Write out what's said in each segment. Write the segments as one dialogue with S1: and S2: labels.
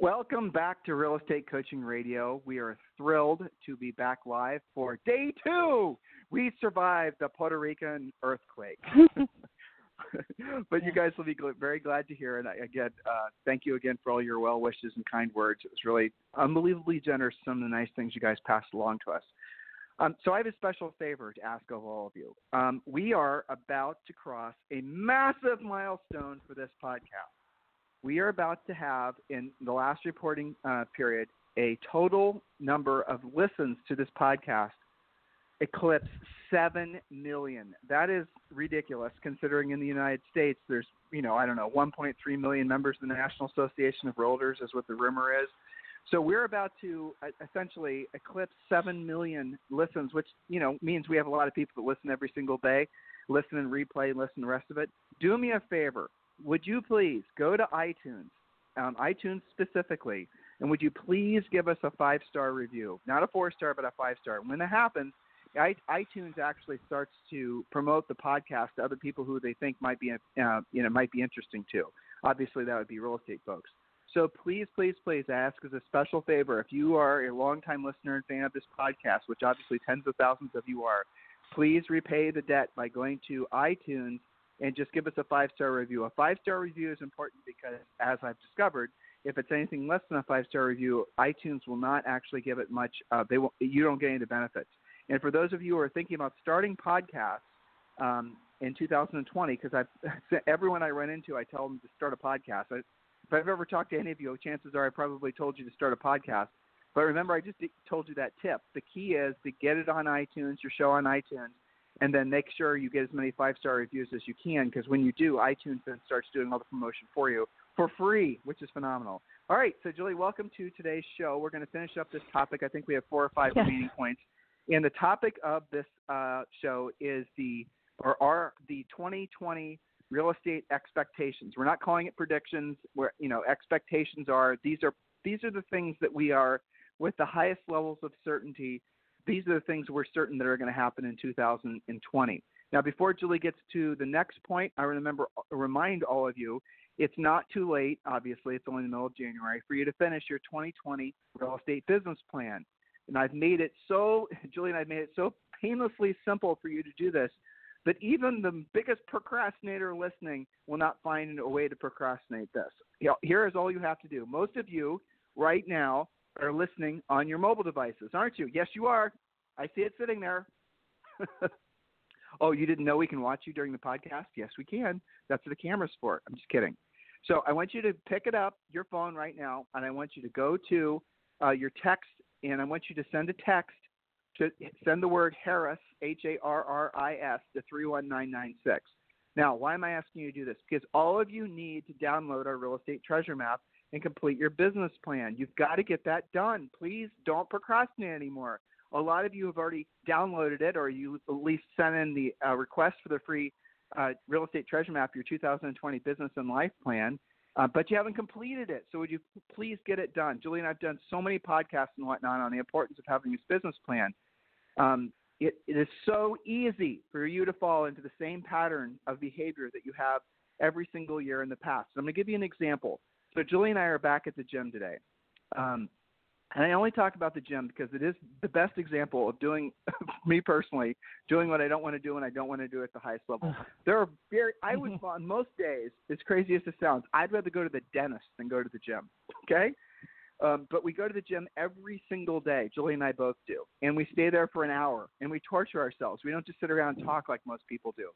S1: Welcome back to Real Estate Coaching Radio. We are thrilled to be back live for day two. We survived the Puerto Rican earthquake. but you guys will be very glad to hear. And again, uh, thank you again for all your well wishes and kind words. It was really unbelievably generous. Some of the nice things you guys passed along to us. Um, so I have a special favor to ask of all of you. Um, we are about to cross a massive milestone for this podcast we are about to have in the last reporting uh, period a total number of listens to this podcast eclipse 7 million. That is ridiculous considering in the United States there's, you know, I don't know, 1.3 million members of the National Association of Realtors is what the rumor is. So we're about to uh, essentially eclipse 7 million listens, which, you know, means we have a lot of people that listen every single day, listen and replay, listen the rest of it. Do me a favor would you please go to iTunes, iTunes specifically, and would you please give us a five star review? Not a four star, but a five star. When that happens, iTunes actually starts to promote the podcast to other people who they think might be uh, you know might be interesting to. Obviously, that would be real estate folks. So please, please, please ask as a special favor if you are a longtime listener and fan of this podcast, which obviously tens of thousands of you are, please repay the debt by going to iTunes and just give us a five star review. A five star review is important because, as I've discovered, if it's anything less than a five star review, iTunes will not actually give it much. Uh, they will, you don't get any of the benefits. And for those of you who are thinking about starting podcasts um, in 2020, because I've everyone I run into, I tell them to start a podcast. I, if I've ever talked to any of you, chances are I probably told you to start a podcast. But remember, I just told you that tip. The key is to get it on iTunes, your show on iTunes, and then make sure you get as many five star reviews as you can because when you do, iTunes then starts doing all the promotion for you for free, which is phenomenal. All right, so Julie, welcome to today's show. We're going to finish up this topic. I think we have four or five yes. remaining points. And the topic of this uh, show is the or are the 2020 real estate expectations. We're not calling it predictions. Where you know expectations are these are these are the things that we are with the highest levels of certainty these are the things we're certain that are going to happen in 2020. Now, before Julie gets to the next point, I remember uh, remind all of you it's not too late. Obviously, it's only the middle of January for you to finish your 2020 real estate business plan. And I've made it so, Julie and I've made it so painlessly simple for you to do this that even the biggest procrastinator listening will not find a way to procrastinate this. Here is all you have to do. Most of you right now are listening on your mobile devices, aren't you? Yes, you are. I see it sitting there. oh, you didn't know we can watch you during the podcast? Yes, we can. That's what the camera's for. I'm just kidding. So I want you to pick it up, your phone right now, and I want you to go to uh, your text, and I want you to send a text to send the word Harris, H A R R I S, to 31996. Now, why am I asking you to do this? Because all of you need to download our real estate treasure map and complete your business plan. You've got to get that done. Please don't procrastinate anymore. A lot of you have already downloaded it, or you at least sent in the uh, request for the free uh, real estate treasure map, your 2020 business and life plan, uh, but you haven't completed it. So would you please get it done? Julie and I've done so many podcasts and whatnot on the importance of having this business plan. Um, it, it is so easy for you to fall into the same pattern of behavior that you have every single year in the past. So I'm going to give you an example. So Julie and I are back at the gym today. Um, and I only talk about the gym because it is the best example of doing, me personally, doing what I don't want to do and I don't want to do at the highest level. There are very, I would, on most days, as crazy as it sounds, I'd rather go to the dentist than go to the gym. Okay? Um, but we go to the gym every single day. Julie and I both do. And we stay there for an hour and we torture ourselves. We don't just sit around and talk like most people do.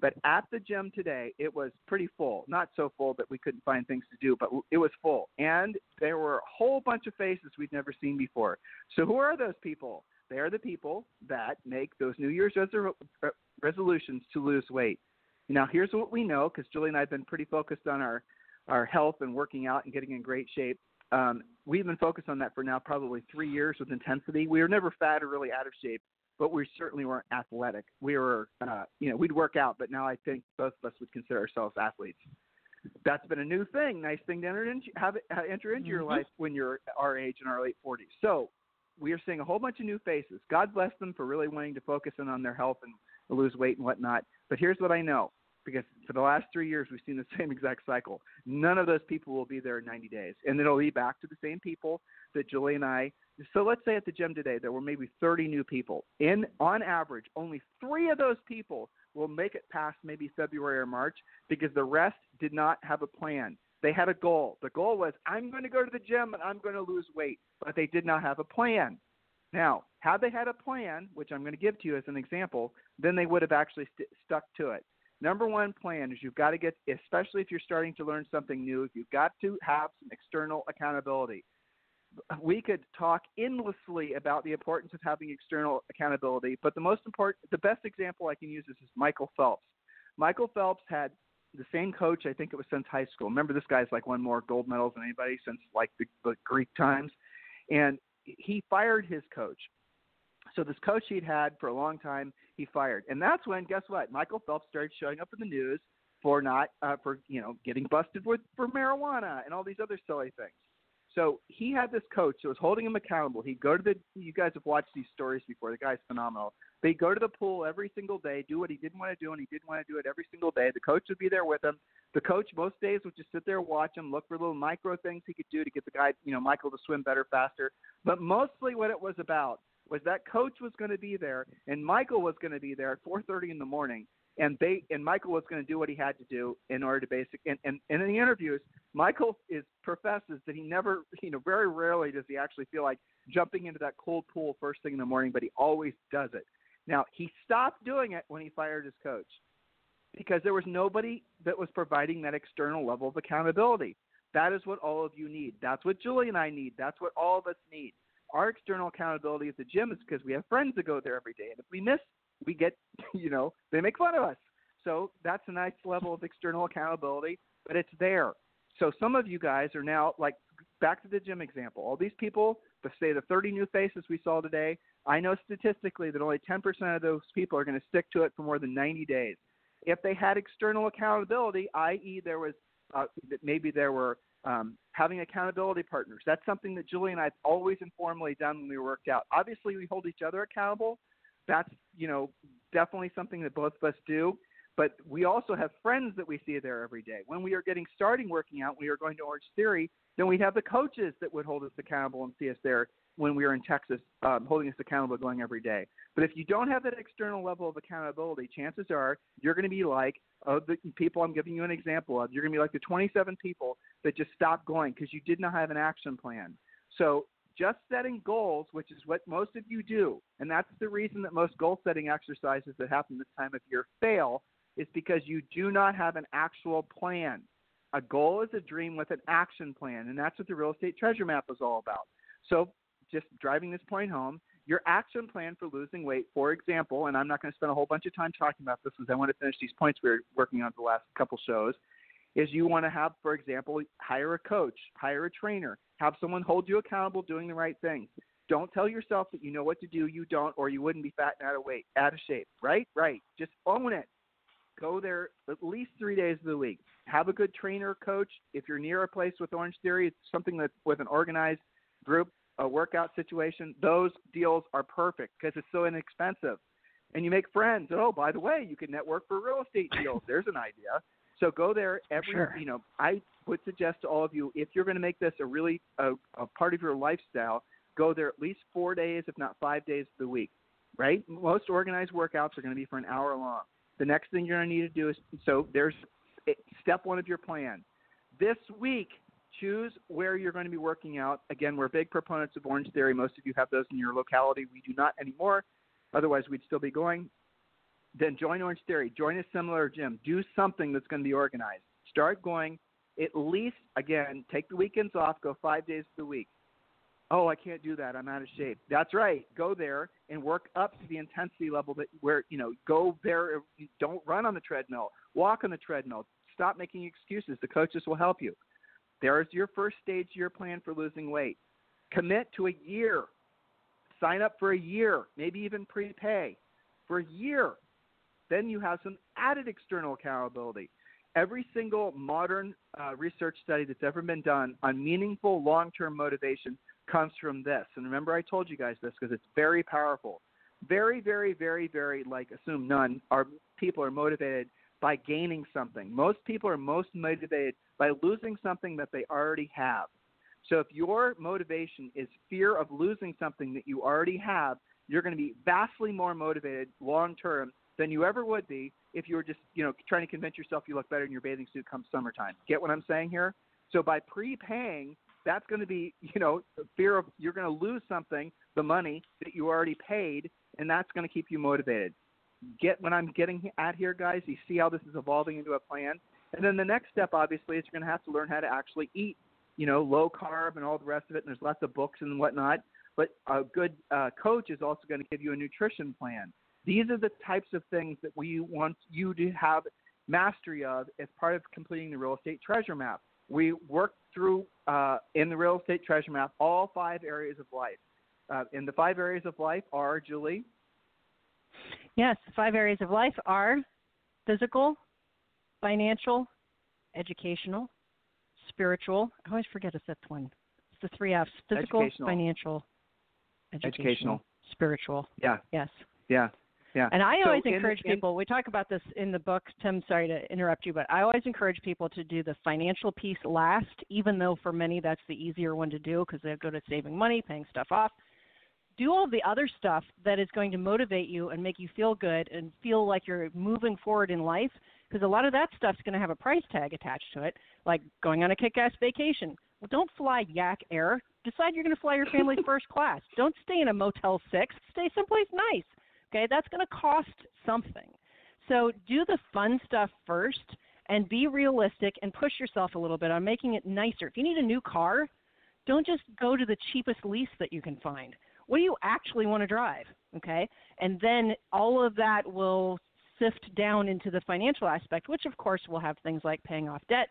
S1: But at the gym today, it was pretty full. Not so full that we couldn't find things to do, but it was full. And there were a whole bunch of faces we'd never seen before. So, who are those people? They are the people that make those New Year's resolutions to lose weight. Now, here's what we know because Julie and I have been pretty focused on our our health and working out and getting in great shape. Um, we've been focused on that for now probably three years with intensity. We were never fat or really out of shape, but we certainly weren't athletic. We were, uh, you know, we'd work out, but now I think both of us would consider ourselves athletes. That's been a new thing, nice thing to enter into, have it, enter into mm-hmm. your life when you're our age in our late 40s. So we are seeing a whole bunch of new faces. God bless them for really wanting to focus in on their health and lose weight and whatnot. But here's what I know because for the last three years we've seen the same exact cycle. None of those people will be there in 90 days, and it'll be back to the same people that Julie and I. So let's say at the gym today there were maybe 30 new people. In on average, only three of those people will make it past maybe February or March because the rest did not have a plan. They had a goal. The goal was I'm going to go to the gym and I'm going to lose weight, but they did not have a plan. Now, had they had a plan, which I'm going to give to you as an example, then they would have actually st- stuck to it. Number one plan is you've got to get, especially if you're starting to learn something new, you've got to have some external accountability. We could talk endlessly about the importance of having external accountability, but the most important, the best example I can use is, is Michael Phelps. Michael Phelps had the same coach, I think it was since high school. Remember, this guy's like won more gold medals than anybody since like the, the Greek times. And he fired his coach. So this coach he'd had for a long time, he fired, and that's when guess what? Michael Phelps started showing up in the news for not uh, for you know getting busted with for marijuana and all these other silly things. So he had this coach that was holding him accountable. He'd go to the you guys have watched these stories before. The guy's phenomenal. They'd go to the pool every single day, do what he didn't want to do, and he didn't want to do it every single day. The coach would be there with him. The coach most days would just sit there, watch him, look for little micro things he could do to get the guy, you know, Michael to swim better, faster. But mostly what it was about was that coach was going to be there and Michael was going to be there at 4:30 in the morning and they and Michael was going to do what he had to do in order to basic and, and, and in the interviews Michael is professes that he never you know very rarely does he actually feel like jumping into that cold pool first thing in the morning but he always does it. Now he stopped doing it when he fired his coach because there was nobody that was providing that external level of accountability. That is what all of you need. That's what Julie and I need. That's what all of us need our external accountability at the gym is because we have friends that go there every day, and if we miss, we get, you know, they make fun of us. So that's a nice level of external accountability, but it's there. So some of you guys are now like back to the gym example. All these people, the say the 30 new faces we saw today, I know statistically that only 10% of those people are going to stick to it for more than 90 days. If they had external accountability, i.e., there was uh, maybe there were um, having accountability partners. That's something that Julie and I have always informally done when we worked out. Obviously, we hold each other accountable. That's you know definitely something that both of us do. But we also have friends that we see there every day. When we are getting starting working out, we are going to Orange Theory. Then we have the coaches that would hold us accountable and see us there when we were in Texas, um, holding us accountable, going every day. But if you don't have that external level of accountability, chances are you're going to be like the people I'm giving you an example of. You're going to be like the 27 people that just stopped going because you did not have an action plan. So just setting goals, which is what most of you do, and that's the reason that most goal setting exercises that happen this time of year fail, is because you do not have an actual plan. A goal is a dream with an action plan, and that's what the real estate treasure map is all about. So just driving this point home, your action plan for losing weight, for example, and I'm not going to spend a whole bunch of time talking about this because I want to finish these points we were working on the last couple shows, is you want to have, for example, hire a coach, hire a trainer, have someone hold you accountable doing the right things. Don't tell yourself that you know what to do, you don't, or you wouldn't be fat and out of weight, out of shape. Right? Right. Just own it. Go there at least three days of the week. Have a good trainer, coach. If you're near a place with Orange Theory, it's something that's with an organized group a workout situation, those deals are perfect because it's so inexpensive. And you make friends. Oh, by the way, you can network for real estate deals. There's an idea. So go there every.
S2: Sure.
S1: You know, I would suggest to all of you if you're going to make this a really a, a part of your lifestyle, go there at least four days, if not five days of the week. Right? Most organized workouts are going to be for an hour long. The next thing you're going to need to do is so there's eh, step one of your plan. This week, choose where you're going to be working out. Again, we're big proponents of Orange Theory. Most of you have those in your locality. We do not anymore. Otherwise, we'd still be going. Then join Orange Theory. Join a similar gym. Do something that's going to be organized. Start going at least, again, take the weekends off. Go five days of the week. Oh, I can't do that. I'm out of shape. That's right. Go there and work up to the intensity level that where you know go there. Don't run on the treadmill. Walk on the treadmill. Stop making excuses. The coaches will help you. There's your first stage of your plan for losing weight. Commit to a year. Sign up for a year, maybe even prepay for a year. Then you have some added external accountability. Every single modern uh, research study that's ever been done on meaningful long term motivation comes from this. And remember, I told you guys this because it's very powerful. Very, very, very, very, like, assume none, are people are motivated by gaining something. Most people are most motivated by losing something that they already have. So if your motivation is fear of losing something that you already have, you're going to be vastly more motivated long term than you ever would be if you were just, you know, trying to convince yourself you look better in your bathing suit come summertime. Get what I'm saying here? So by prepaying, that's going to be, you know, fear of you're going to lose something, the money that you already paid, and that's going to keep you motivated. Get what I'm getting at here, guys. You see how this is evolving into a plan. And then the next step, obviously, is you're going to have to learn how to actually eat, you know, low carb and all the rest of it. And there's lots of books and whatnot. But a good uh, coach is also going to give you a nutrition plan. These are the types of things that we want you to have mastery of as part of completing the real estate treasure map. We work through uh, in the real estate treasure map all five areas of life. Uh, and the five areas of life are, Julie?
S2: Yes, the five areas of life are physical, financial, educational, spiritual. I always forget a fifth one. It's the three F's physical, financial, educational, educational, spiritual.
S1: Yeah.
S2: Yes.
S1: Yeah. Yeah.
S2: And I
S1: so
S2: always encourage
S1: in,
S2: people, we talk about this in the book. Tim, sorry to interrupt you, but I always encourage people to do the financial piece last, even though for many that's the easier one to do because they go to saving money, paying stuff off. Do all the other stuff that is going to motivate you and make you feel good and feel like you're moving forward in life because a lot of that stuff's going to have a price tag attached to it, like going on a kick ass vacation. Well, don't fly Yak Air. Decide you're going to fly your family first class. Don't stay in a Motel 6. Stay someplace nice Okay, that's going to cost something. So do the fun stuff first and be realistic and push yourself a little bit on making it nicer. If you need a new car, don't just go to the cheapest lease that you can find. What do you actually want to drive? Okay? And then all of that will sift down into the financial aspect, which of course will have things like paying off debt,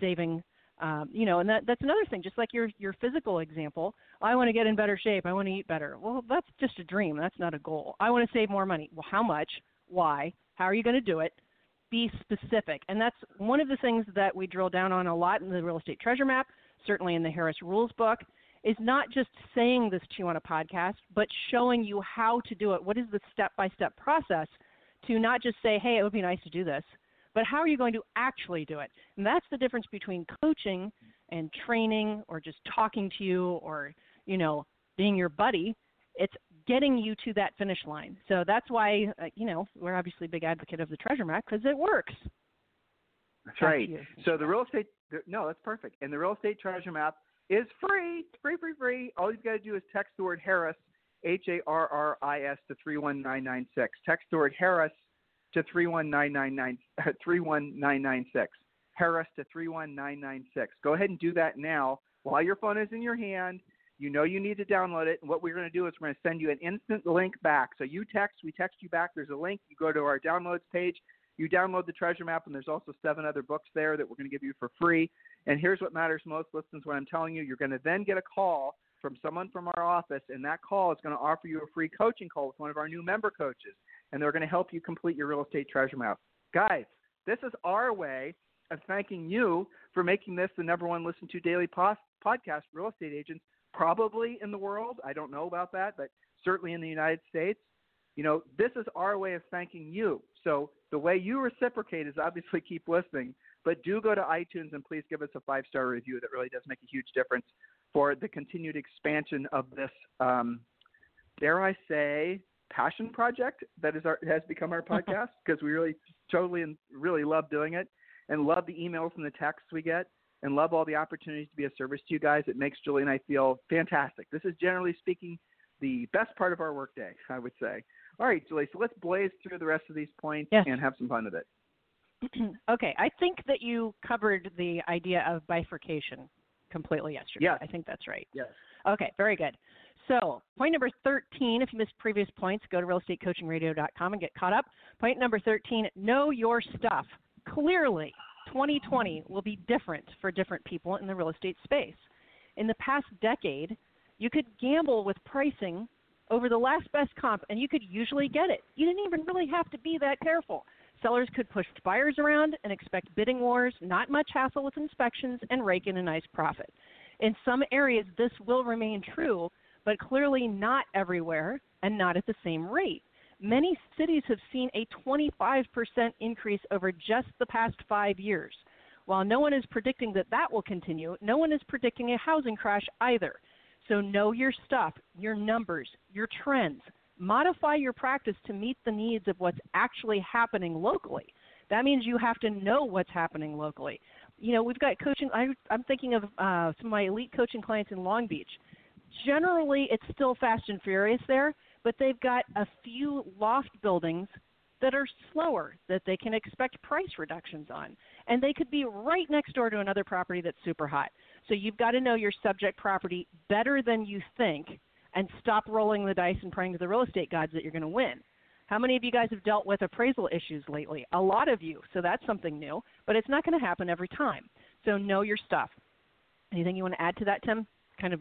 S2: saving um, you know, and that, that's another thing. Just like your your physical example, I want to get in better shape. I want to eat better. Well, that's just a dream. That's not a goal. I want to save more money. Well, how much? Why? How are you going to do it? Be specific. And that's one of the things that we drill down on a lot in the real estate treasure map, certainly in the Harris Rules book, is not just saying this to you on a podcast, but showing you how to do it. What is the step by step process to not just say, hey, it would be nice to do this, but how are you going to actually do it? And that's the difference between coaching and training or just talking to you or, you know, being your buddy. It's getting you to that finish line. So that's why, uh, you know, we're obviously a big advocate of the treasure map because it works.
S1: That's right. So the real estate, no, that's perfect. And the real estate treasure map is free, free, free, free. All you've got to do is text the word Harris, H A R R I S, to 31996. Text the word Harris to 31996. Uh, Harris to 31996. Go ahead and do that now while your phone is in your hand. You know you need to download it. And what we're going to do is we're going to send you an instant link back. So you text, we text you back. There's a link. You go to our downloads page. You download the treasure map, and there's also seven other books there that we're going to give you for free. And here's what matters most. Listen to what I'm telling you. You're going to then get a call from someone from our office, and that call is going to offer you a free coaching call with one of our new member coaches and they're going to help you complete your real estate treasure map. Guys, this is our way of thanking you for making this the number one listened to daily podcast real estate agents, probably in the world. I don't know about that, but certainly in the United States. You know, this is our way of thanking you. So the way you reciprocate is obviously keep listening, but do go to iTunes and please give us a five star review. That really does make a huge difference for the continued expansion of this, um, dare I say, passion project that is our has become our podcast because we really totally and really love doing it and love the emails and the texts we get and love all the opportunities to be of service to you guys. It makes Julie and I feel fantastic. This is generally speaking the best part of our workday, I would say. All right, Julie, so let's blaze through the rest of these points
S2: yes.
S1: and have some fun with it.
S2: okay, I think that you covered the idea of bifurcation completely yesterday.
S1: Yes.
S2: I think that's right.
S1: Yes.
S2: Okay, very good. So, point number 13, if you missed previous points, go to realestatecoachingradio.com and get caught up. Point number 13, know your stuff. Clearly, 2020 will be different for different people in the real estate space. In the past decade, you could gamble with pricing over the last best comp and you could usually get it. You didn't even really have to be that careful. Sellers could push buyers around and expect bidding wars, not much hassle with inspections, and rake in a nice profit. In some areas, this will remain true, but clearly not everywhere and not at the same rate. Many cities have seen a 25% increase over just the past five years. While no one is predicting that that will continue, no one is predicting a housing crash either. So know your stuff, your numbers, your trends. Modify your practice to meet the needs of what's actually happening locally. That means you have to know what's happening locally. You know, we've got coaching. I, I'm thinking of uh, some of my elite coaching clients in Long Beach. Generally, it's still fast and furious there, but they've got a few loft buildings that are slower that they can expect price reductions on. And they could be right next door to another property that's super hot. So you've got to know your subject property better than you think and stop rolling the dice and praying to the real estate gods that you're going to win. How many of you guys have dealt with appraisal issues lately? A lot of you. So that's something new, but it's not going to happen every time. So know your stuff. Anything you want to add to that, Tim? Kind of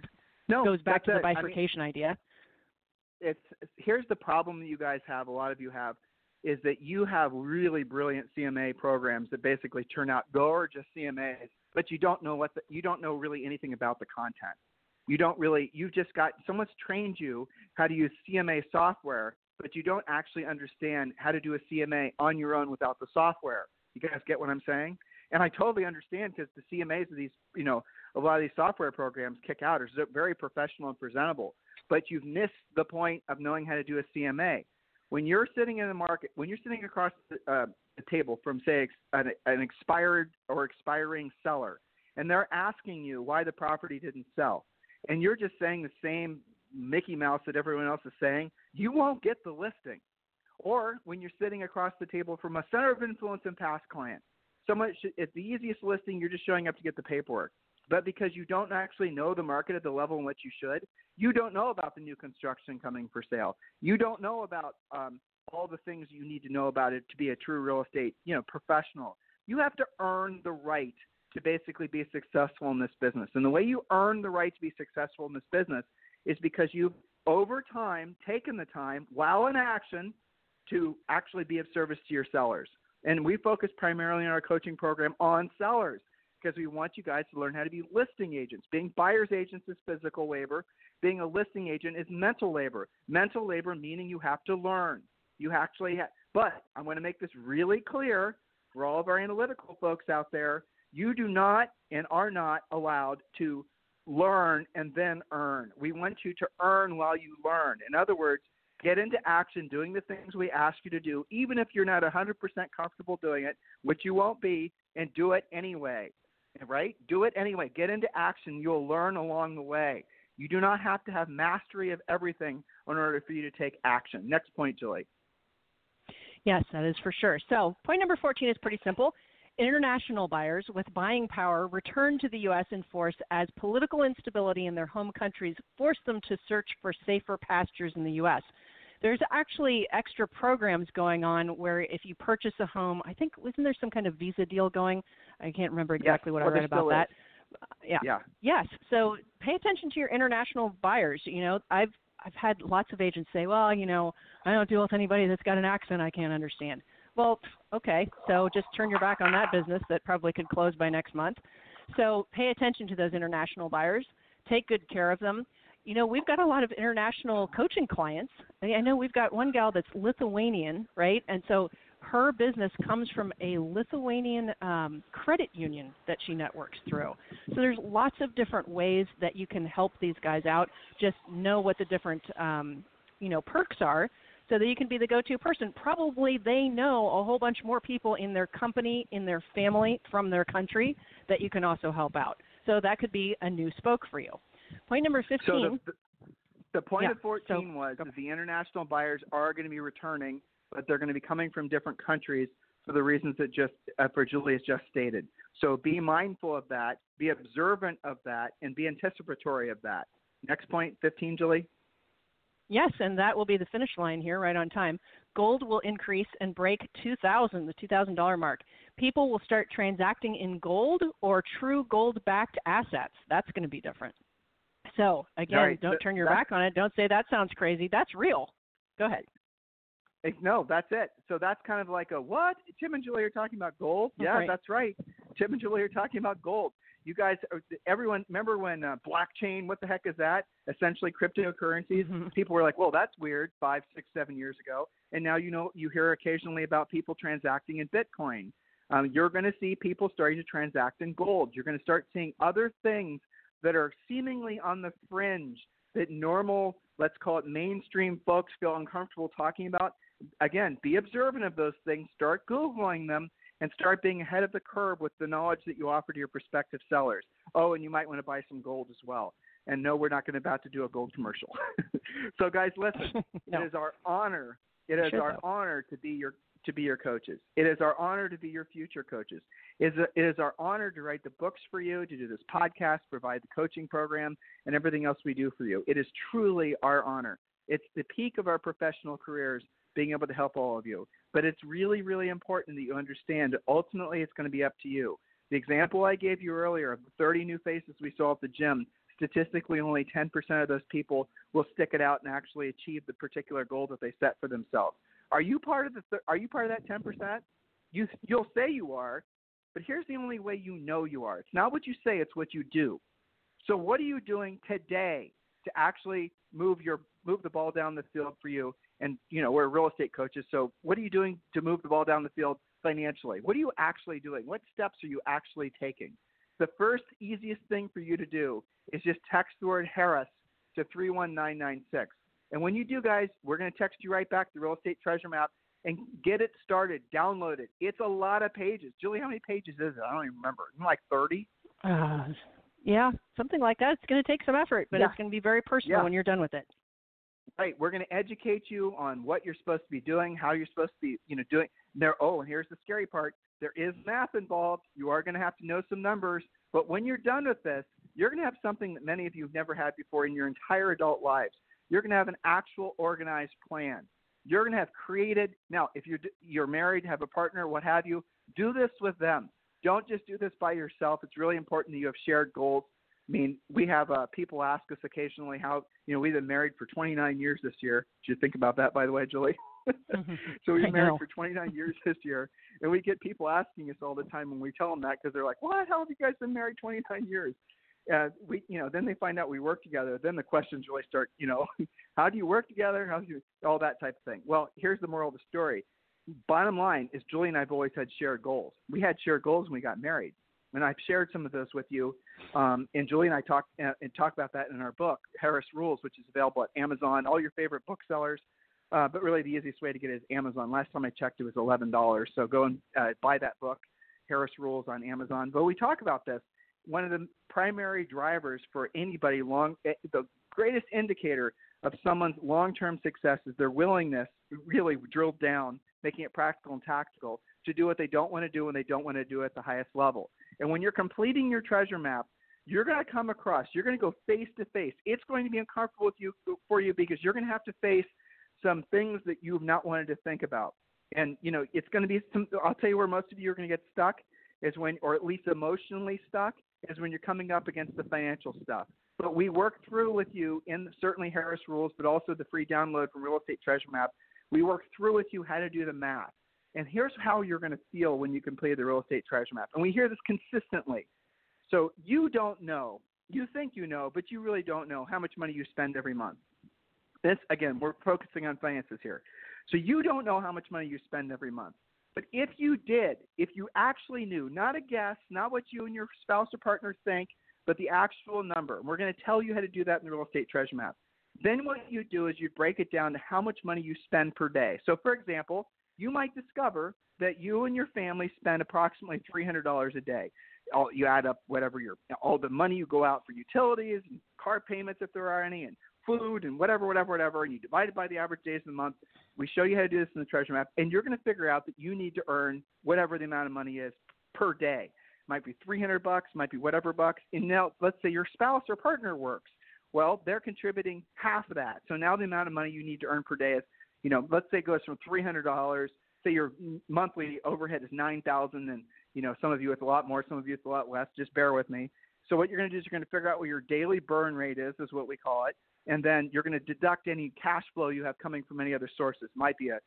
S1: no,
S2: goes back to the
S1: it.
S2: bifurcation
S1: I mean,
S2: idea.
S1: It's here's the problem that you guys have. A lot of you have is that you have really brilliant CMA programs that basically turn out gorgeous CMAs, but you don't know what the, you don't know really anything about the content. You don't really you've just got someone's trained you how to use CMA software, but you don't actually understand how to do a CMA on your own without the software. You guys get what I'm saying? And I totally understand because the CMAs of these, you know, a lot of these software programs kick out are very professional and presentable. But you've missed the point of knowing how to do a CMA. When you're sitting in the market, when you're sitting across the, uh, table from, say, an, an expired or expiring seller, and they're asking you why the property didn't sell, and you're just saying the same Mickey Mouse that everyone else is saying, you won't get the listing. Or when you're sitting across the table from a center of influence and past client, someone should, it's the easiest listing. You're just showing up to get the paperwork. But because you don't actually know the market at the level in which you should, you don't know about the new construction coming for sale. You don't know about um, all the things you need to know about it to be a true real estate, you know, professional. You have to earn the right to basically be successful in this business. And the way you earn the right to be successful in this business is because you've over time taken the time while in action to actually be of service to your sellers. And we focus primarily in our coaching program on sellers because we want you guys to learn how to be listing agents. Being buyer's agents is physical labor. Being a listing agent is mental labor. Mental labor meaning you have to learn. You actually have, but I'm going to make this really clear for all of our analytical folks out there. You do not and are not allowed to learn and then earn. We want you to earn while you learn. In other words, get into action doing the things we ask you to do, even if you're not 100% comfortable doing it, which you won't be, and do it anyway. Right? Do it anyway. Get into action. You'll learn along the way. You do not have to have mastery of everything in order for you to take action. Next point, Julie.
S2: Yes, that is for sure. So, point number 14 is pretty simple. International buyers with buying power return to the U.S. in force as political instability in their home countries force them to search for safer pastures in the U.S. There's actually extra programs going on where if you purchase a home, I think wasn't there some kind of visa deal going? I can't remember exactly
S1: yes,
S2: what I read about that.
S1: Yeah.
S2: yeah. Yes. So pay attention to your international buyers. You know, I've I've had lots of agents say, well, you know, I don't deal with anybody that's got an accent I can't understand. Well, okay, so just turn your back on that business that probably could close by next month. So pay attention to those international buyers. Take good care of them. You know, we've got a lot of international coaching clients. I know we've got one gal that's Lithuanian, right? And so her business comes from a Lithuanian um, credit union that she networks through. So there's lots of different ways that you can help these guys out. Just know what the different um, you know perks are so that you can be the go-to person. Probably they know a whole bunch more people in their company, in their family, from their country that you can also help out. So that could be a new spoke for you. Point number 15.
S1: So the, the, the point
S2: yeah,
S1: of 14
S2: so,
S1: was that the international buyers are going to be returning, but they're going to be coming from different countries for the reasons that just uh, for Julie's just stated. So be mindful of that, be observant of that, and be anticipatory of that. Next point, 15, Julie.
S2: Yes, and that will be the finish line here, right on time. gold will increase and break 2000 the $2000 mark people will start transacting in gold or true gold backed assets that's going to be different so again
S1: right.
S2: don't turn your back on it don't say that sounds crazy that's real go ahead
S1: no, that's it. So that's kind of like a what? Tim and Julie are talking about gold. Yeah,
S2: right.
S1: that's right. Tim and Julie are talking about gold you guys, everyone, remember when uh, blockchain? What the heck is that? Essentially, cryptocurrencies.
S2: Mm-hmm.
S1: People were like, "Well, that's weird." Five, six, seven years ago, and now you know you hear occasionally about people transacting in Bitcoin. Um, you're going to see people starting to transact in gold. You're going to start seeing other things that are seemingly on the fringe that normal, let's call it mainstream folks feel uncomfortable talking about. Again, be observant of those things. Start googling them and start being ahead of the curve with the knowledge that you offer to your prospective sellers. Oh, and you might want to buy some gold as well. And no, we're not going to about to do a gold commercial. so, guys, listen.
S2: no.
S1: It is our honor. It is
S2: sure
S1: our
S2: though.
S1: honor to be your to be your coaches. It is our honor to be your future coaches. It is, a, it is our honor to write the books for you, to do this podcast, provide the coaching program, and everything else we do for you. It is truly our honor. It's the peak of our professional careers being able to help all of you. But it's really, really important that you understand ultimately it's going to be up to you. The example I gave you earlier of the 30 new faces we saw at the gym, statistically only 10% of those people will stick it out and actually achieve the particular goal that they set for themselves. Are you part of the th- are you part of that 10%? You you'll say you are, but here's the only way you know you are. It's not what you say, it's what you do. So what are you doing today to actually move your move the ball down the field for you and you know we're real estate coaches so what are you doing to move the ball down the field financially what are you actually doing what steps are you actually taking the first easiest thing for you to do is just text the word harris to 31996 and when you do guys we're going to text you right back the real estate treasure map and get it started download it it's a lot of pages julie how many pages is it i don't even remember like 30
S2: uh, yeah something like that it's going to take some effort but
S1: Yeah.
S2: it's going to be very personal
S1: Yeah.
S2: when you're done with it
S1: Right. We're going to educate you on what you're supposed to be doing, how you're supposed to be, you know, doing. There. Oh, and here's the scary part. There is math involved. You are going to have to know some numbers. But when you're done with this, you're going to have something that many of you have never had before in your entire adult lives. You're going to have an actual organized plan. You're going to have created. Now, if you're you're married, have a partner, what have you, do this with them. Don't just do this by yourself. It's really important that you have shared goals. I mean, we have uh, people ask us occasionally how you know we've been married for 29 years this year. Did you think about that, by the way, Julie? so we've been married for 29 years this year, and we get people asking us all the time when we tell them that because they're like, "What? How have you guys been married 29 years?" Uh, we, you know, then they find out we work together. Then the questions really start. You know, how do you work together? How do you all that type of thing? Well, here's the moral of the story. Bottom line is Julie and I've always had shared goals. We had shared goals when we got married, and I've shared some of those with you. Um, and Julie and I talk uh, and talk about that in our book, Harris Rules, which is available at Amazon, all your favorite booksellers. Uh, but really, the easiest way to get it is Amazon. Last time I checked, it was eleven dollars. So go and uh, buy that book, Harris Rules, on Amazon. But we talk about this. One of the primary drivers for anybody long, eh, the greatest indicator of someone's long-term success is their willingness, really drilled down, making it practical and tactical, to do what they don't want to do when they don't want to do it at the highest level. And when you're completing your treasure map, you're going to come across, you're going to go face to face. It's going to be uncomfortable with you for you because you're going to have to face some things that you've not wanted to think about. And you know, it's going to be some. I'll tell you where most of you are going to get stuck is when, or at least emotionally stuck, is when you're coming up against the financial stuff. But we work through with you in certainly Harris Rules, but also the free download from Real Estate Treasure Map. We work through with you how to do the math. And here's how you're going to feel when you complete the Real Estate Treasure Map. And we hear this consistently. So you don't know. You think you know, but you really don't know how much money you spend every month. This again, we're focusing on finances here. So you don't know how much money you spend every month. But if you did, if you actually knew, not a guess, not what you and your spouse or partner think, but the actual number, and we're going to tell you how to do that in the real estate treasure map. Then what you do is you break it down to how much money you spend per day. So for example, you might discover that you and your family spend approximately $300 a day. All, you add up whatever your all the money you go out for utilities and car payments if there are any and food and whatever whatever whatever and you divide it by the average days of the month. We show you how to do this in the treasure map and you're going to figure out that you need to earn whatever the amount of money is per day. Might be 300 bucks, might be whatever bucks. And now let's say your spouse or partner works. Well, they're contributing half of that. So now the amount of money you need to earn per day is you know, let's say it goes from three hundred dollars. Say your monthly overhead is nine thousand, and you know, some of you it's a lot more, some of you it's a lot less. Just bear with me. So what you're going to do is you're going to figure out what your daily burn rate is, is what we call it, and then you're going to deduct any cash flow you have coming from any other sources. Might be a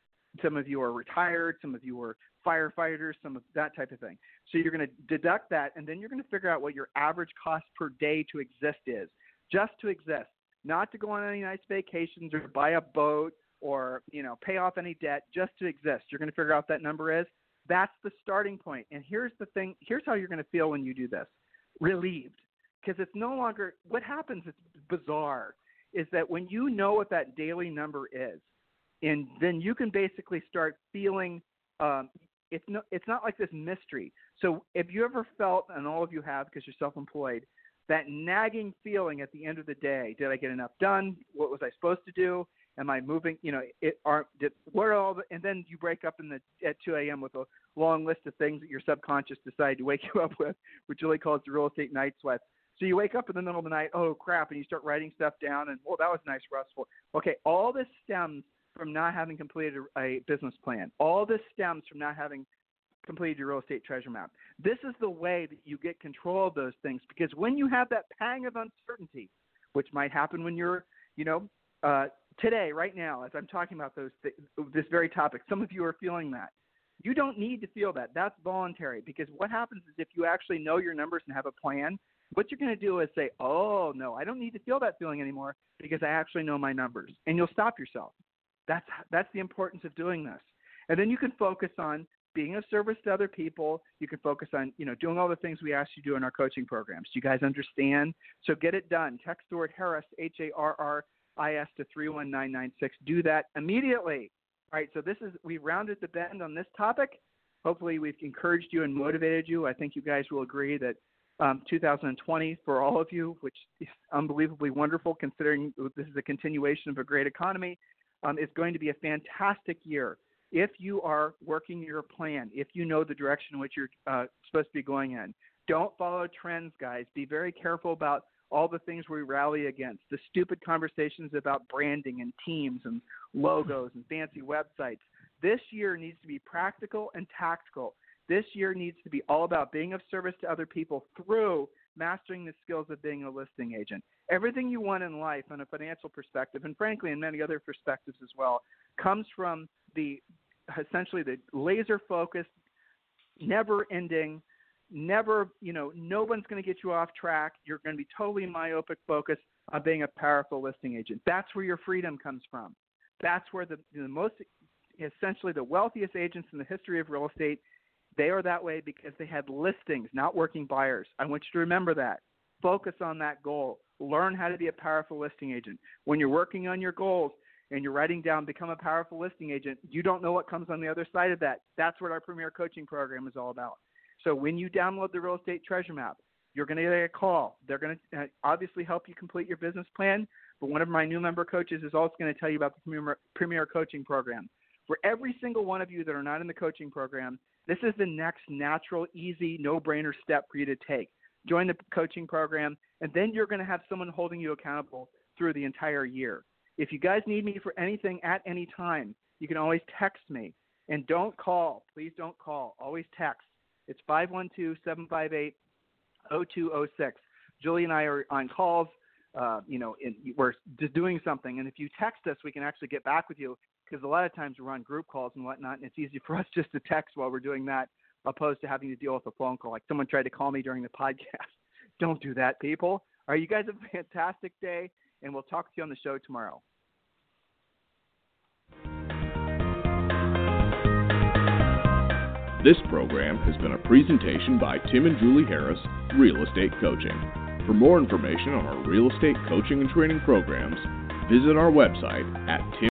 S1: some of you are retired, some of you are firefighters, some of that type of thing. So you're going to deduct that, and then you're going to figure out what your average cost per day to exist is, just to exist, not to go on any nice vacations or buy a boat or you know pay off any debt, just to exist. You're going to figure out what that number is. That's the starting point. And here's the thing. Here's how you're going to feel when you do this: relieved, because it's no longer. What happens? It's bizarre. Is that when you know what that daily number is, and then you can basically start feeling um, it's no, it's not like this mystery. So if you ever felt, and all of you have because you're self-employed, that nagging feeling at the end of the day, did I get enough done? What was I supposed to do? Am I moving? You know, it are did what are all the, and then you break up in the at 2 a.m. with a long list of things that your subconscious decided to wake you up with, which Julie calls the real estate night sweats. So you wake up in the middle of the night, oh crap, and you start writing stuff down, and oh that was nice, restful. Okay, all this stems from not having completed a business plan. All this stems from not having completed your real estate treasure map. This is the way that you get control of those things because when you have that pang of uncertainty, which might happen when you're, you know, uh, today, right now, as I'm talking about those th- this very topic, some of you are feeling that. You don't need to feel that. That's voluntary because what happens is if you actually know your numbers and have a plan, what you're going to do is say, "Oh no, I don't need to feel that feeling anymore because I actually know my numbers," and you'll stop yourself. That's that's the importance of doing this. And then you can focus on being of service to other people. You can focus on, you know, doing all the things we ask you to do in our coaching programs. Do you guys understand? So get it done. Text the word Harris, H A R R I S to 31996. Do that immediately. All right, so this is we rounded the bend on this topic. Hopefully we've encouraged you and motivated you. I think you guys will agree that um, 2020 for all of you, which is unbelievably wonderful considering this is a continuation of a great economy um, is going to be a fantastic year if you are working your plan, if you know the direction in which you're uh, supposed to be going in. Don't follow trends, guys. Be very careful about all the things we rally against the stupid conversations about branding and teams and logos and fancy websites. This year needs to be practical and tactical. This year needs to be all about being of service to other people through mastering the skills of being a listing agent. Everything you want in life, on a financial perspective, and frankly, in many other perspectives as well, comes from the essentially the laser focused, never ending, never, you know, no one's going to get you off track. You're going to be totally myopic focused on being a powerful listing agent. That's where your freedom comes from. That's where the, the most, essentially, the wealthiest agents in the history of real estate they are that way because they had listings, not working buyers. I want you to remember that. Focus on that goal. Learn how to be a powerful listing agent. When you're working on your goals and you're writing down become a powerful listing agent, you don't know what comes on the other side of that. That's what our premier coaching program is all about. So when you download the real estate treasure map, you're going to get a call. They're going to uh, obviously help you complete your business plan, but one of my new member coaches is also going to tell you about the premier, premier coaching program. For every single one of you that are not in the coaching program, this is the next natural, easy, no brainer step for you to take. Join the coaching program, and then you're going to have someone holding you accountable through the entire year. If you guys need me for anything at any time, you can always text me. And don't call. Please don't call. Always text. It's 512 758 0206. Julie and I are on calls. Uh, you know, in, we're just doing something. And if you text us, we can actually get back with you because a lot of times we're on group calls and whatnot, and it's easy for us just to text while we're doing that, opposed to having to deal with a phone call. Like someone tried to call me during the podcast. Don't do that, people. All right, you guys have a fantastic day, and we'll talk to you on the show tomorrow.
S3: This program has been a presentation by Tim and Julie Harris, Real Estate Coaching. For more information on our real estate coaching and training programs, visit our website at tim